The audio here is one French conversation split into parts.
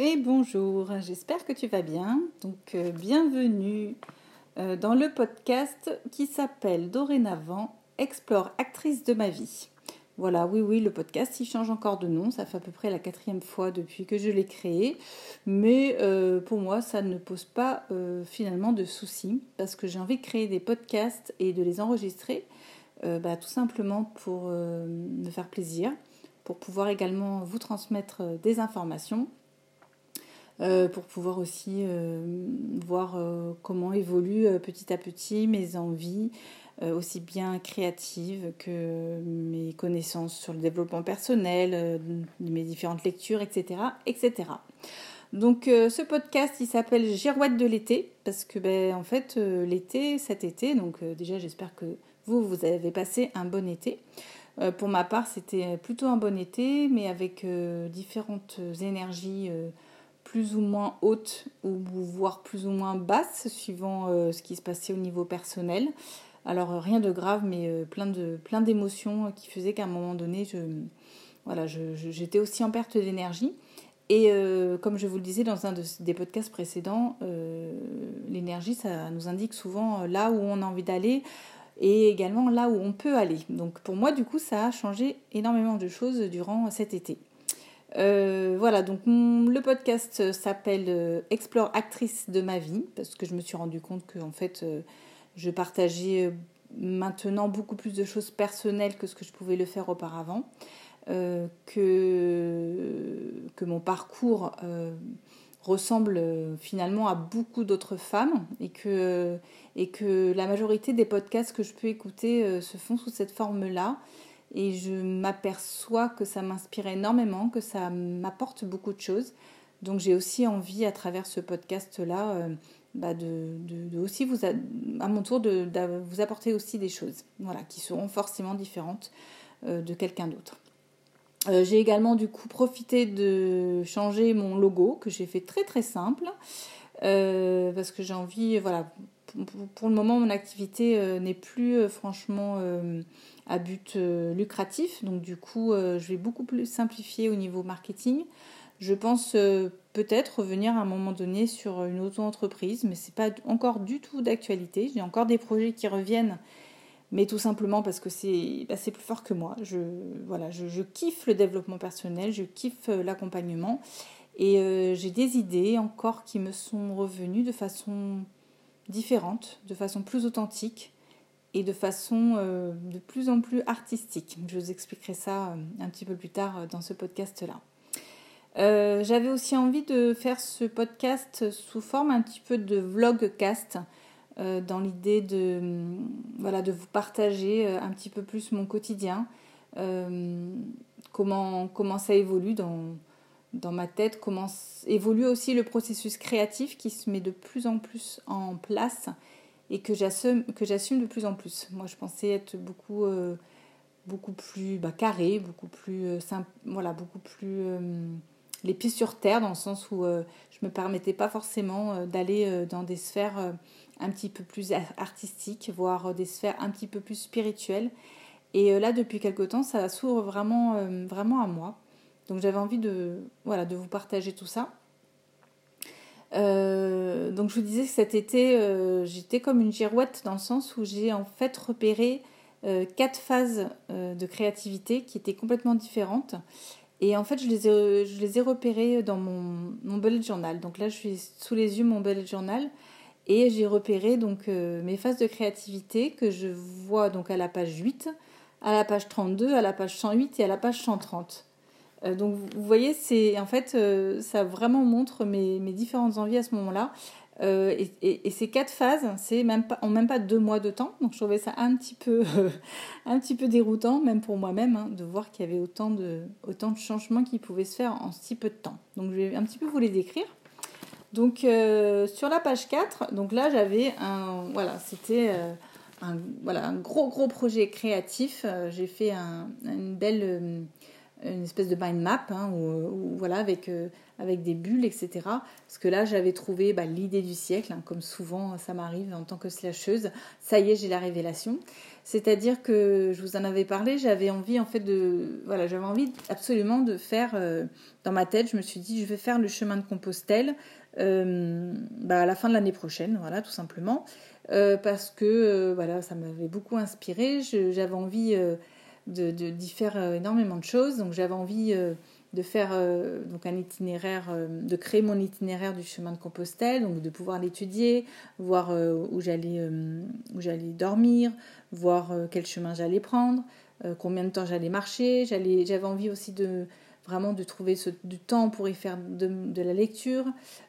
Et bonjour, j'espère que tu vas bien. Donc euh, bienvenue euh, dans le podcast qui s'appelle dorénavant Explore actrice de ma vie. Voilà, oui, oui, le podcast, il change encore de nom. Ça fait à peu près la quatrième fois depuis que je l'ai créé. Mais euh, pour moi, ça ne pose pas finalement de soucis parce que j'ai envie de créer des podcasts et de les enregistrer bah, tout simplement pour me faire plaisir, pour pouvoir également vous transmettre des informations euh, pour pouvoir aussi euh, voir euh, comment évoluent petit à petit mes envies, aussi bien créatives que mes connaissances sur le développement personnel, mes différentes lectures, etc. etc. Donc ce podcast il s'appelle Girouette de l'été parce que ben, en fait l'été cet été donc déjà j'espère que vous vous avez passé un bon été. pour ma part c'était plutôt un bon été mais avec différentes énergies plus ou moins haute ou voire plus ou moins basse suivant euh, ce qui se passait au niveau personnel. Alors euh, rien de grave mais euh, plein de plein d'émotions qui faisaient qu'à un moment donné je voilà, j'étais aussi en perte d'énergie. Et comme je vous le disais dans un des podcasts précédents, l'énergie, ça nous indique souvent là où on a envie d'aller et également là où on peut aller. Donc pour moi, du coup, ça a changé énormément de choses durant cet été. Euh, voilà, donc le podcast s'appelle euh, Explore actrice de ma vie, parce que je me suis rendu compte que en fait, euh, je partageais maintenant beaucoup plus de choses personnelles que ce que je pouvais le faire auparavant, que, que mon parcours ressemble finalement à beaucoup d'autres femmes et que, et que la majorité des podcasts que je peux écouter se font sous cette forme-là et je m'aperçois que ça m'inspire énormément, que ça m'apporte beaucoup de choses. Donc j'ai aussi envie à travers ce podcast-là euh, bah de, aussi vous, à mon tour, de, vous apporter aussi des choses, voilà, qui seront forcément différentes euh, de quelqu'un d'autre. Euh, j'ai également du coup profité de changer mon logo que j'ai fait très très simple parce que j'ai envie, voilà, pour, le moment mon activité n'est plus franchement à but euh, lucratif. Donc du coup, euh, je vais beaucoup plus simplifier au niveau marketing. Je pense euh, peut-être revenir à un moment donné sur une auto-entreprise, mais c'est pas encore du tout d'actualité. J'ai encore des projets qui reviennent, mais tout simplement parce que c'est bah, plus fort que moi. Je, voilà, je, kiffe le développement personnel, je kiffe l'accompagnement, et j'ai des idées encore qui me sont revenues de façon différente, de façon plus authentique et de façon euh, de plus en plus artistique. Je vous expliquerai ça euh, un petit peu plus tard euh, dans ce podcast-là. J'avais aussi envie de faire ce podcast sous forme un petit peu de vlogcast, dans l'idée de, voilà, de vous partager un petit peu plus mon quotidien, comment, comment ça évolue dans, dans ma tête, comment évolue aussi le processus créatif qui se met de plus en plus en place et que j'assume, que j'assume de plus en plus. Moi, je pensais être beaucoup, euh, beaucoup plus bah, carré, beaucoup plus euh, simple, voilà, beaucoup plus euh, les pieds sur terre, dans le sens où je me permettais pas forcément d'aller dans des sphères un petit peu plus artistiques, voire des sphères un petit peu plus spirituelles. Et là, depuis quelque temps, ça s'ouvre vraiment, vraiment à moi. Donc j'avais envie de, voilà, de vous partager tout ça. Euh, donc je vous disais que cet été, euh, j'étais comme une girouette dans le sens où j'ai en fait repéré euh, quatre phases de créativité qui étaient complètement différentes. Et en fait, je les ai, je les ai repérées dans mon, mon bullet journal. Donc là, je suis sous les yeux mon bullet journal. Et j'ai repéré donc mes phases de créativité que je vois donc à la page 8, à la page 32, à la page 108 et à la page 130. Euh, donc vous voyez, c'est en fait euh, ça vraiment montre mes, différentes envies à ce moment-là. Euh, et, ces quatre phases, c'est même pas, en même pas deux mois de temps. Donc je trouvais ça un petit peu, un petit peu déroutant, même pour moi-même, hein, de voir qu'il y avait autant de, autant de changements qui pouvaient se faire en si peu de temps. Donc je vais un petit peu vous les décrire. Donc sur la page 4, donc là j'avais un, voilà, c'était un, voilà, un gros gros projet créatif. J'ai fait un, une belle une espèce de mind map, hein, voilà, avec, avec des bulles, etc. Parce que là, j'avais trouvé bah, l'idée du siècle, hein, comme souvent ça m'arrive en tant que slasheuse. Ça y est, j'ai la révélation. C'est-à-dire que je vous en avais parlé, j'avais envie en fait de, voilà, j'avais envie absolument de faire dans ma tête. Je me suis dit, je vais faire le chemin de Compostelle bah, à la fin de l'année prochaine, voilà, tout simplement. Euh, parce que euh, voilà, ça m'avait beaucoup inspiré. J'avais envie euh, de, d'y faire énormément de choses. Donc j'avais envie de faire donc un itinéraire, de créer mon itinéraire du chemin de Compostelle, donc de pouvoir l'étudier, voir où j'allais dormir, voir quel chemin j'allais prendre, combien de temps j'allais marcher. J'avais envie aussi de vraiment de trouver du temps pour y faire de, la lecture,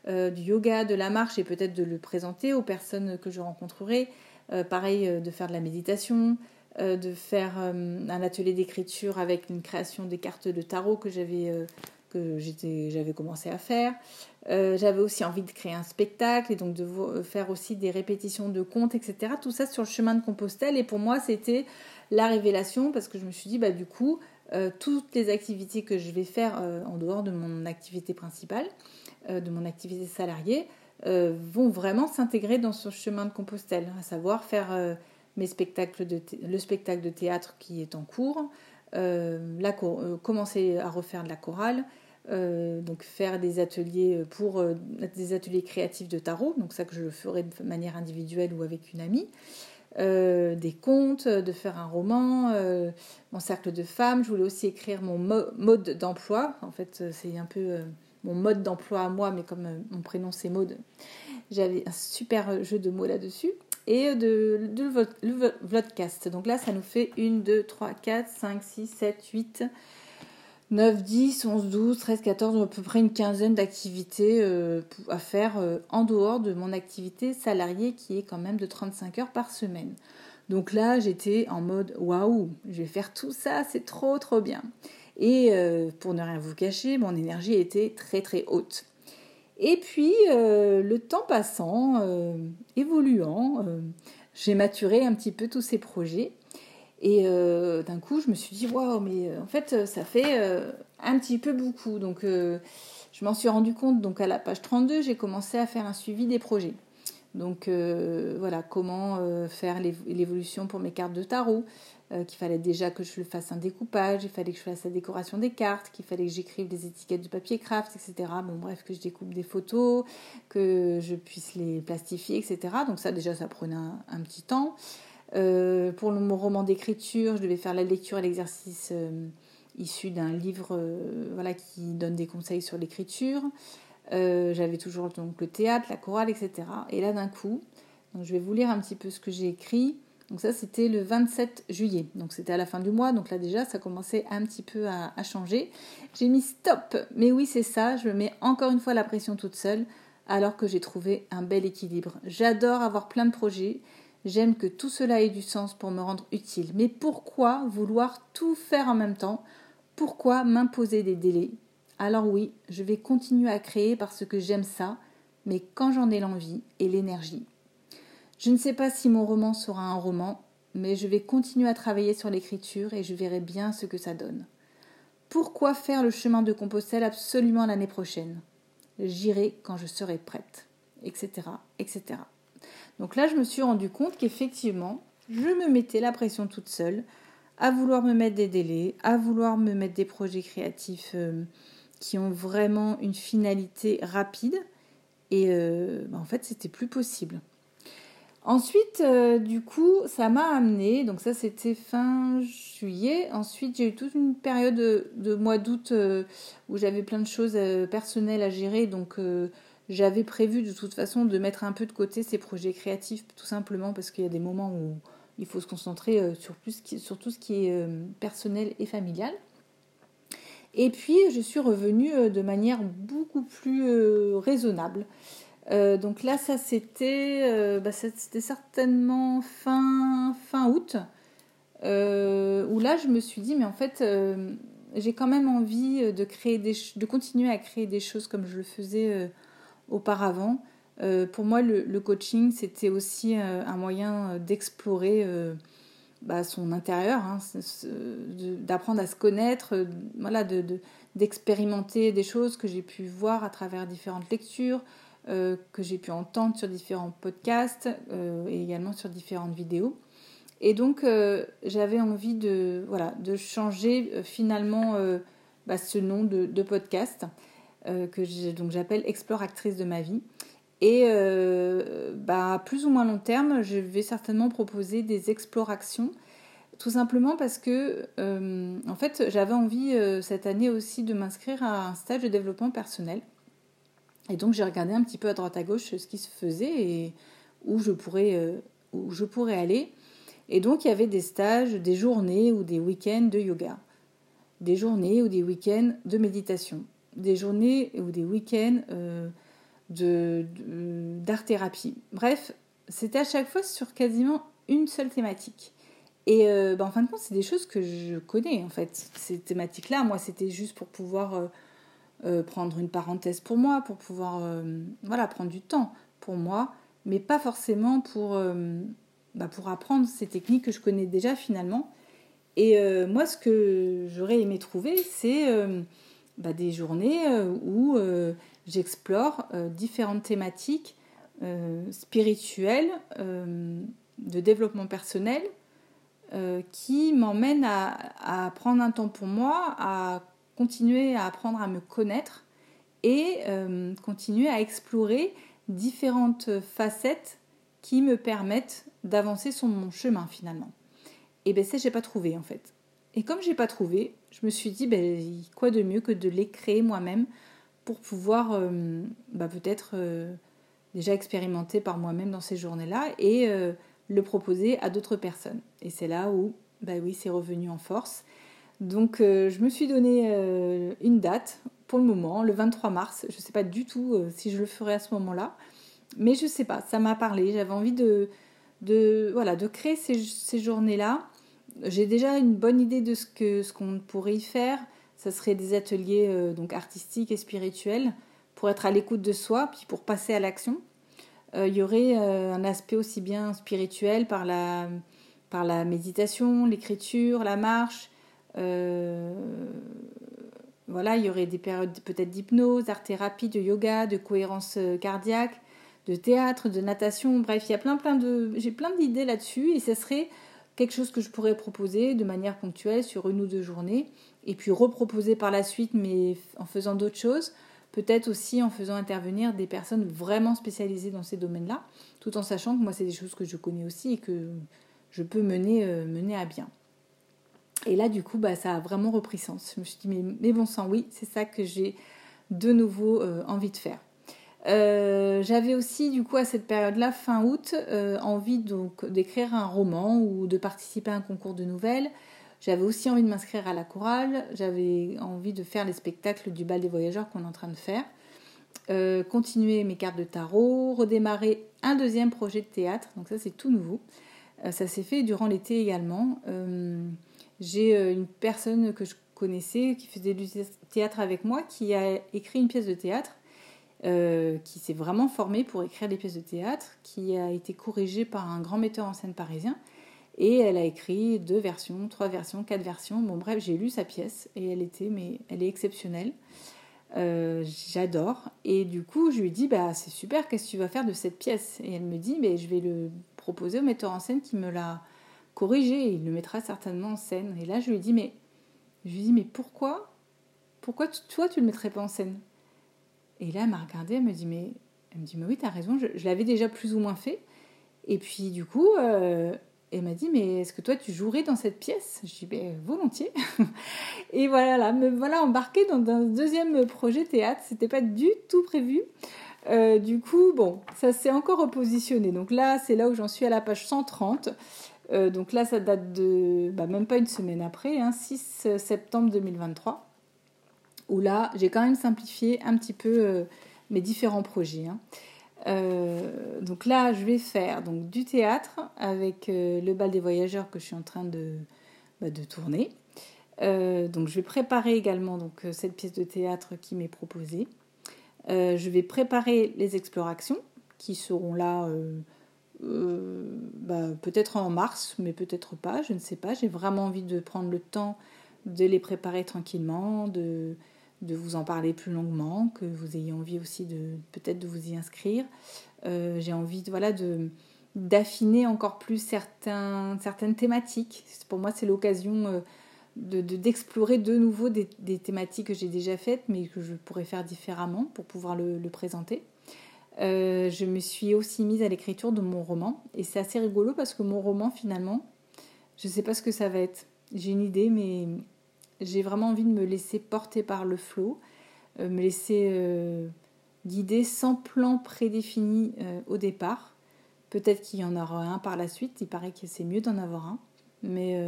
euh, du yoga, de la marche et peut-être de le présenter aux personnes que je rencontrerai. Euh, pareil, euh, de faire de la méditation, de faire un atelier d'écriture avec une création des cartes de tarot que j'avais j'avais commencé à faire. j'avais aussi envie de créer un spectacle et donc de faire aussi des répétitions de contes, etc. Tout ça sur le chemin de Compostelle et pour moi c'était la révélation parce que je me suis dit bah du coup euh, toutes les activités que je vais faire euh, en dehors de mon activité principale, euh, de mon activité salariée, vont vraiment s'intégrer dans ce chemin de Compostelle, à savoir faire mes le spectacle de théâtre qui est en cours, commencer à refaire de la chorale, donc faire des ateliers pour des ateliers créatifs de tarot, donc ça que je ferai de manière individuelle ou avec une amie. Euh, des contes, de faire un roman, euh, mon cercle de femmes. Je voulais aussi écrire mon mode d'emploi. En fait, euh, c'est un peu mon mode d'emploi à moi, mais comme mon prénom c'est Maude, j'avais un super jeu de mots là-dessus. Et de, le, vodcast. Donc là, ça nous fait 1, 2, 3, 4, 5, 6, 7, 8, 9, 10, 11, 12, 13, 14, à peu près une quinzaine d'activités euh, à faire euh, en dehors de mon activité salariée qui est quand même de 35 heures par semaine. Donc là, j'étais en mode waouh, je vais faire tout ça, c'est trop trop bien. Et euh, pour ne rien vous cacher, mon énergie était très très haute. Et puis, le temps passant, évoluant, j'ai maturé un petit peu tous ces projets. Et euh, d'un coup, je me suis dit, waouh, mais euh, en fait, ça fait euh, un petit peu beaucoup. Donc, je m'en suis rendu compte. Donc, à la page 32, j'ai commencé à faire un suivi des projets. Donc, voilà, comment faire l'évolution pour mes cartes de tarot. Qu'il fallait déjà que je fasse un découpage, il fallait que je fasse la décoration des cartes, qu'il fallait que j'écrive des étiquettes de papier craft, etc. Bon, bref, que je découpe des photos, que je puisse les plastifier, etc. Donc ça, déjà, ça prenait un petit temps. Euh, pour mon roman d'écriture, je devais faire la lecture et l'exercice euh, issu d'un livre euh, voilà, qui donne des conseils sur l'écriture. J'avais toujours donc, le théâtre, la chorale, etc. Et là, d'un coup, je vais vous lire un petit peu ce que j'ai écrit. Donc ça, c'était le 27 juillet. Donc c'était à la fin du mois. Donc là déjà, ça commençait un petit peu à, changer. J'ai mis stop. Mais oui, c'est ça. Je me mets encore une fois la pression toute seule alors que j'ai trouvé un bel équilibre. J'adore avoir plein de projets. J'aime que tout cela ait du sens pour me rendre utile. Mais pourquoi vouloir tout faire en même temps? Pourquoi m'imposer des délais? Alors oui, je vais continuer à créer parce que j'aime ça, mais quand j'en ai l'envie et l'énergie. Je ne sais pas si mon roman sera un roman, mais je vais continuer à travailler sur l'écriture et je verrai bien ce que ça donne. Pourquoi faire le chemin de Compostelle absolument l'année prochaine? J'irai quand je serai prête, etc., etc. Donc là, je me suis rendu compte qu'effectivement, je me mettais la pression toute seule à vouloir me mettre des délais, à vouloir me mettre des projets créatifs euh, qui ont vraiment une finalité rapide. Et euh, bah, en fait, c'était plus possible. Ensuite, euh, du coup, ça m'a amené, donc ça c'était fin juillet. Ensuite, j'ai eu toute une période de, mois d'août où j'avais plein de choses personnelles à gérer, donc j'avais prévu de toute façon de mettre un peu de côté ces projets créatifs, tout simplement parce qu'il y a des moments où il faut se concentrer euh, sur, plus, sur tout ce qui est euh, personnel et familial. Et puis, je suis revenue euh, de manière beaucoup plus raisonnable. Donc là, ça c'était bah, c'était certainement fin, août, où là, je me suis dit, mais en fait, j'ai quand même envie de, créer de continuer à créer des choses comme je le faisais auparavant. Euh, pour moi, le, coaching, c'était aussi euh, un moyen euh, d'explorer bah, son intérieur, hein, d'apprendre à se connaître, voilà, de, d'expérimenter des choses que j'ai pu voir à travers différentes lectures, que j'ai pu entendre sur différents podcasts et également sur différentes vidéos. Et donc j'avais envie de, voilà, de changer finalement bah, ce nom de, podcast que j'appelle Explore Actrice de ma vie. Et euh, bah, plus ou moins long terme, je vais certainement proposer des explorations, tout simplement parce que, euh, en fait, j'avais envie euh, cette année aussi de m'inscrire à un stage de développement personnel. Et donc, j'ai regardé un petit peu à droite à gauche ce qui se faisait et où je pourrais, où je pourrais aller. Et donc, il y avait des stages, des journées ou des week-ends de yoga, des journées ou des week-ends de méditation, des journées ou des week-ends d'art-thérapie. Bref, c'était à chaque fois sur quasiment une seule thématique. Et euh, bah, en fin de compte, c'est des choses que je connais en fait. Ces thématiques-là, moi, c'était juste pour pouvoir euh, euh, prendre une parenthèse pour moi, pour pouvoir voilà, prendre du temps pour moi, mais pas forcément pour, bah, pour apprendre ces techniques que je connais déjà finalement. Et moi, ce que j'aurais aimé trouver, c'est bah, des journées où j'explore euh, différentes thématiques euh, spirituelles, euh, de développement personnel, qui m'emmènent à, prendre un temps pour moi, à continuer à apprendre à me connaître et continuer à explorer différentes facettes qui me permettent d'avancer sur mon chemin finalement. Et bien ça, j'ai pas trouvé en fait. Et comme j'ai pas trouvé, je me suis dit, ben, quoi de mieux que de les créer moi-même pour pouvoir euh, bah, peut-être euh, déjà expérimenter par moi-même dans ces journées-là et euh, le proposer à d'autres personnes. Et c'est là où, bah oui, c'est revenu en force. Donc je me suis donné une date pour le moment, le 23 mars. Je ne sais pas du tout si je le ferai à ce moment-là, mais je ne sais pas. Ça m'a parlé. J'avais envie de, voilà, de créer ces, journées-là. J'ai déjà une bonne idée de ce qu'on pourrait y faire. Ça serait des ateliers euh, donc artistiques et spirituels pour être à l'écoute de soi, puis pour passer à l'action. Euh, il y aurait euh, un aspect aussi bien spirituel par la, par la méditation, l'écriture, la marche. Voilà, il y aurait des périodes peut-être d'hypnose, d'art-thérapie, de yoga, de cohérence cardiaque, de théâtre, de natation. Bref, il y a plein, plein de, j'ai plein d'idées là-dessus et ce serait quelque chose que je pourrais proposer de manière ponctuelle sur une ou deux journées et puis reproposer par la suite mais en faisant d'autres choses, peut-être aussi en faisant intervenir des personnes vraiment spécialisées dans ces domaines-là, tout en sachant que moi c'est des choses que je connais aussi et que je peux mener, euh, mener à bien. Et là du coup bah, ça a vraiment repris sens. Je me suis dit mais, bon sang oui, c'est ça que j'ai de nouveau euh, envie de faire. Euh, j'avais aussi du coup à cette période-là, fin août, euh, envie donc d'écrire un roman ou de participer à un concours de nouvelles. J'avais aussi envie de m'inscrire à la chorale. J'avais envie de faire les spectacles du bal des voyageurs qu'on est en train de faire. Continuer mes cartes de tarot, redémarrer un deuxième projet de théâtre. Donc ça c'est tout nouveau. ça s'est fait durant l'été également. J'ai une personne que je connaissais qui faisait du théâtre avec moi qui a écrit une pièce de théâtre euh, qui s'est vraiment formée pour écrire des pièces de théâtre, qui a été corrigée par un grand metteur en scène parisien. Et elle a écrit deux versions, trois versions, quatre versions. Bon, bref, j'ai lu sa pièce et elle était, mais elle est exceptionnelle. Euh, j'adore. Et du coup, je lui dis, bah, c'est super, qu'est-ce que tu vas faire de cette pièce? Et elle me dit, mais je vais le proposer au metteur en scène qui me l'a corrigé. Il le mettra certainement en scène. Et là, je lui dis, mais, je lui dis, mais pourquoi Pourquoi toi, tu le mettrais pas en scène? Et là, elle m'a regardée, elle me dit, mais, elle me dit, mais oui, t'as raison, je, l'avais déjà plus ou moins fait. Et puis, du coup, euh, elle m'a dit, mais est-ce que toi, tu jouerais dans cette pièce? Je dis, ben, volontiers. et voilà, là, me voilà embarquée dans un deuxième projet théâtre. C'était pas du tout prévu. Euh, du coup, bon, ça s'est encore repositionné. Donc là, c'est là où j'en suis à la page 130. Euh, donc là, ça date de bah, même pas une semaine après, hein, 6 septembre 2023 où là, j'ai quand même simplifié un petit peu euh, mes différents projets. Hein. Euh, donc là, je vais faire donc, du théâtre avec euh, le bal des voyageurs que je suis en train de, bah, tourner. donc je vais préparer également donc, cette pièce de théâtre qui m'est proposée. je vais préparer les explorations qui seront là bah, peut-être en mars, mais peut-être pas, je ne sais pas. J'ai vraiment envie de prendre le temps de les préparer tranquillement, de, vous en parler plus longuement, que vous ayez envie aussi de peut-être de vous y inscrire. Euh, j'ai envie voilà, de, d'affiner encore plus certains, certaines thématiques. Pour moi, c'est l'occasion euh, de, d'explorer de, nouveau des, thématiques que j'ai déjà faites, mais que je pourrais faire différemment pour pouvoir le, présenter. Euh, je me suis aussi mise à l'écriture de mon roman, et c'est assez rigolo parce que mon roman, finalement, je ne sais pas ce que ça va être. J'ai une idée, mais j'ai vraiment envie de me laisser porter par le flot, euh, me laisser euh, guider sans plan prédéfini au départ. Peut-être qu'il y en aura un par la suite, il paraît que c'est mieux d'en avoir un. Mais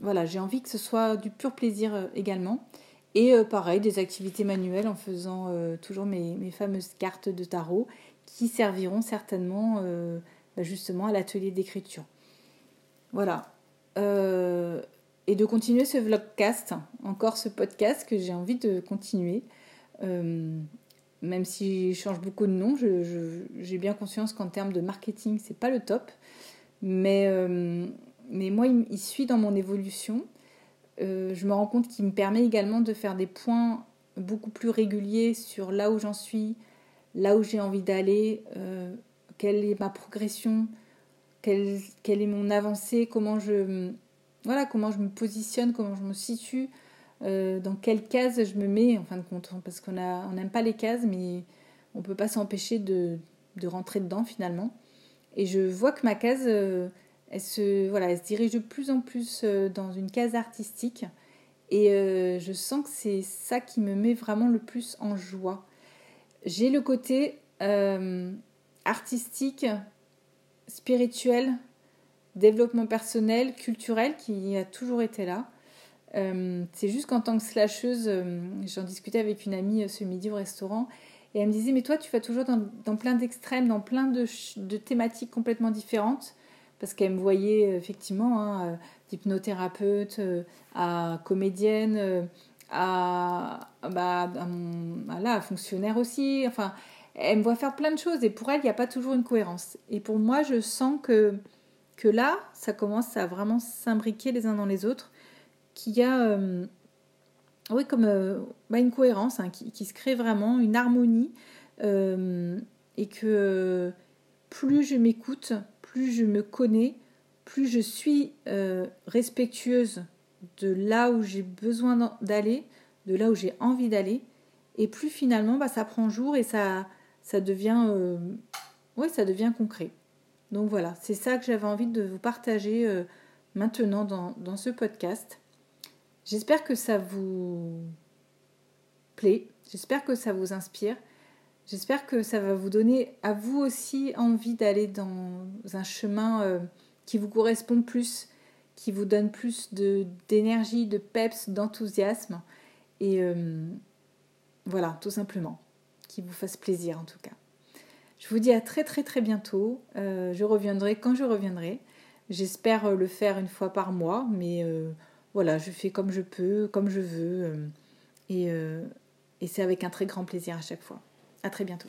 voilà, j'ai envie que ce soit du pur plaisir également. Et pareil, des activités manuelles en faisant toujours mes, fameuses cartes de tarot qui serviront certainement bah, justement à l'atelier d'écriture. Voilà et de continuer ce vlogcast, encore ce podcast que j'ai envie de continuer. Euh, même si je change beaucoup de nom, j'ai bien conscience qu'en termes de marketing, c'est pas le top. Mais, euh, mais moi, il, suit dans mon évolution. Euh, je me rends compte qu'il me permet également de faire des points beaucoup plus réguliers sur là où j'en suis, là où j'ai envie d'aller, quelle est ma progression, quelle, est mon avancée, comment je, voilà comment je me positionne, comment je me situe, euh, dans quelle case je me mets en fin de compte. Parce qu'on on n'aime pas les cases, mais on ne peut pas s'empêcher de, rentrer dedans finalement. Et je vois que ma case, euh, elle, se, voilà, elle se dirige de plus en plus euh, dans une case artistique. Et je sens que c'est ça qui me met vraiment le plus en joie. J'ai le côté artistique, spirituel, développement personnel, culturel qui a toujours été là. Euh, c'est juste qu'en tant que slasheuse, euh, j'en discutais avec une amie euh, ce midi au restaurant et elle me disait Mais toi, tu vas toujours dans, plein d'extrêmes, dans plein de, thématiques complètement différentes. Parce qu'elle me voyait effectivement hein, d'hypnothérapeute à comédienne, à, bah, à, fonctionnaire aussi. Enfin, elle me voit faire plein de choses et pour elle, il n'y a pas toujours une cohérence. Et pour moi, je sens que que là, ça commence à vraiment s'imbriquer les uns dans les autres, qu'il y a euh, oui, comme euh, bah, une cohérence hein, qui, se crée vraiment, une harmonie, euh, et que plus je m'écoute, plus je me connais, plus je suis respectueuse de là où j'ai besoin d'aller, de là où j'ai envie d'aller, et plus finalement bah, ça prend jour et ça, devient, oui, ça devient concret. Donc voilà, c'est ça que j'avais envie de vous partager euh, maintenant dans, ce podcast. J'espère que ça vous plaît, j'espère que ça vous inspire, j'espère que ça va vous donner à vous aussi envie d'aller dans un chemin euh, qui vous correspond plus, qui vous donne plus d'énergie, de, peps, d'enthousiasme. Et euh, voilà, tout simplement, qui vous fasse plaisir en tout cas. Je vous dis à très très très bientôt. Euh, je reviendrai quand je reviendrai. J'espère le faire une fois par mois, mais voilà, je fais comme je peux, comme je veux. et c'est avec un très grand plaisir à chaque fois. À très bientôt.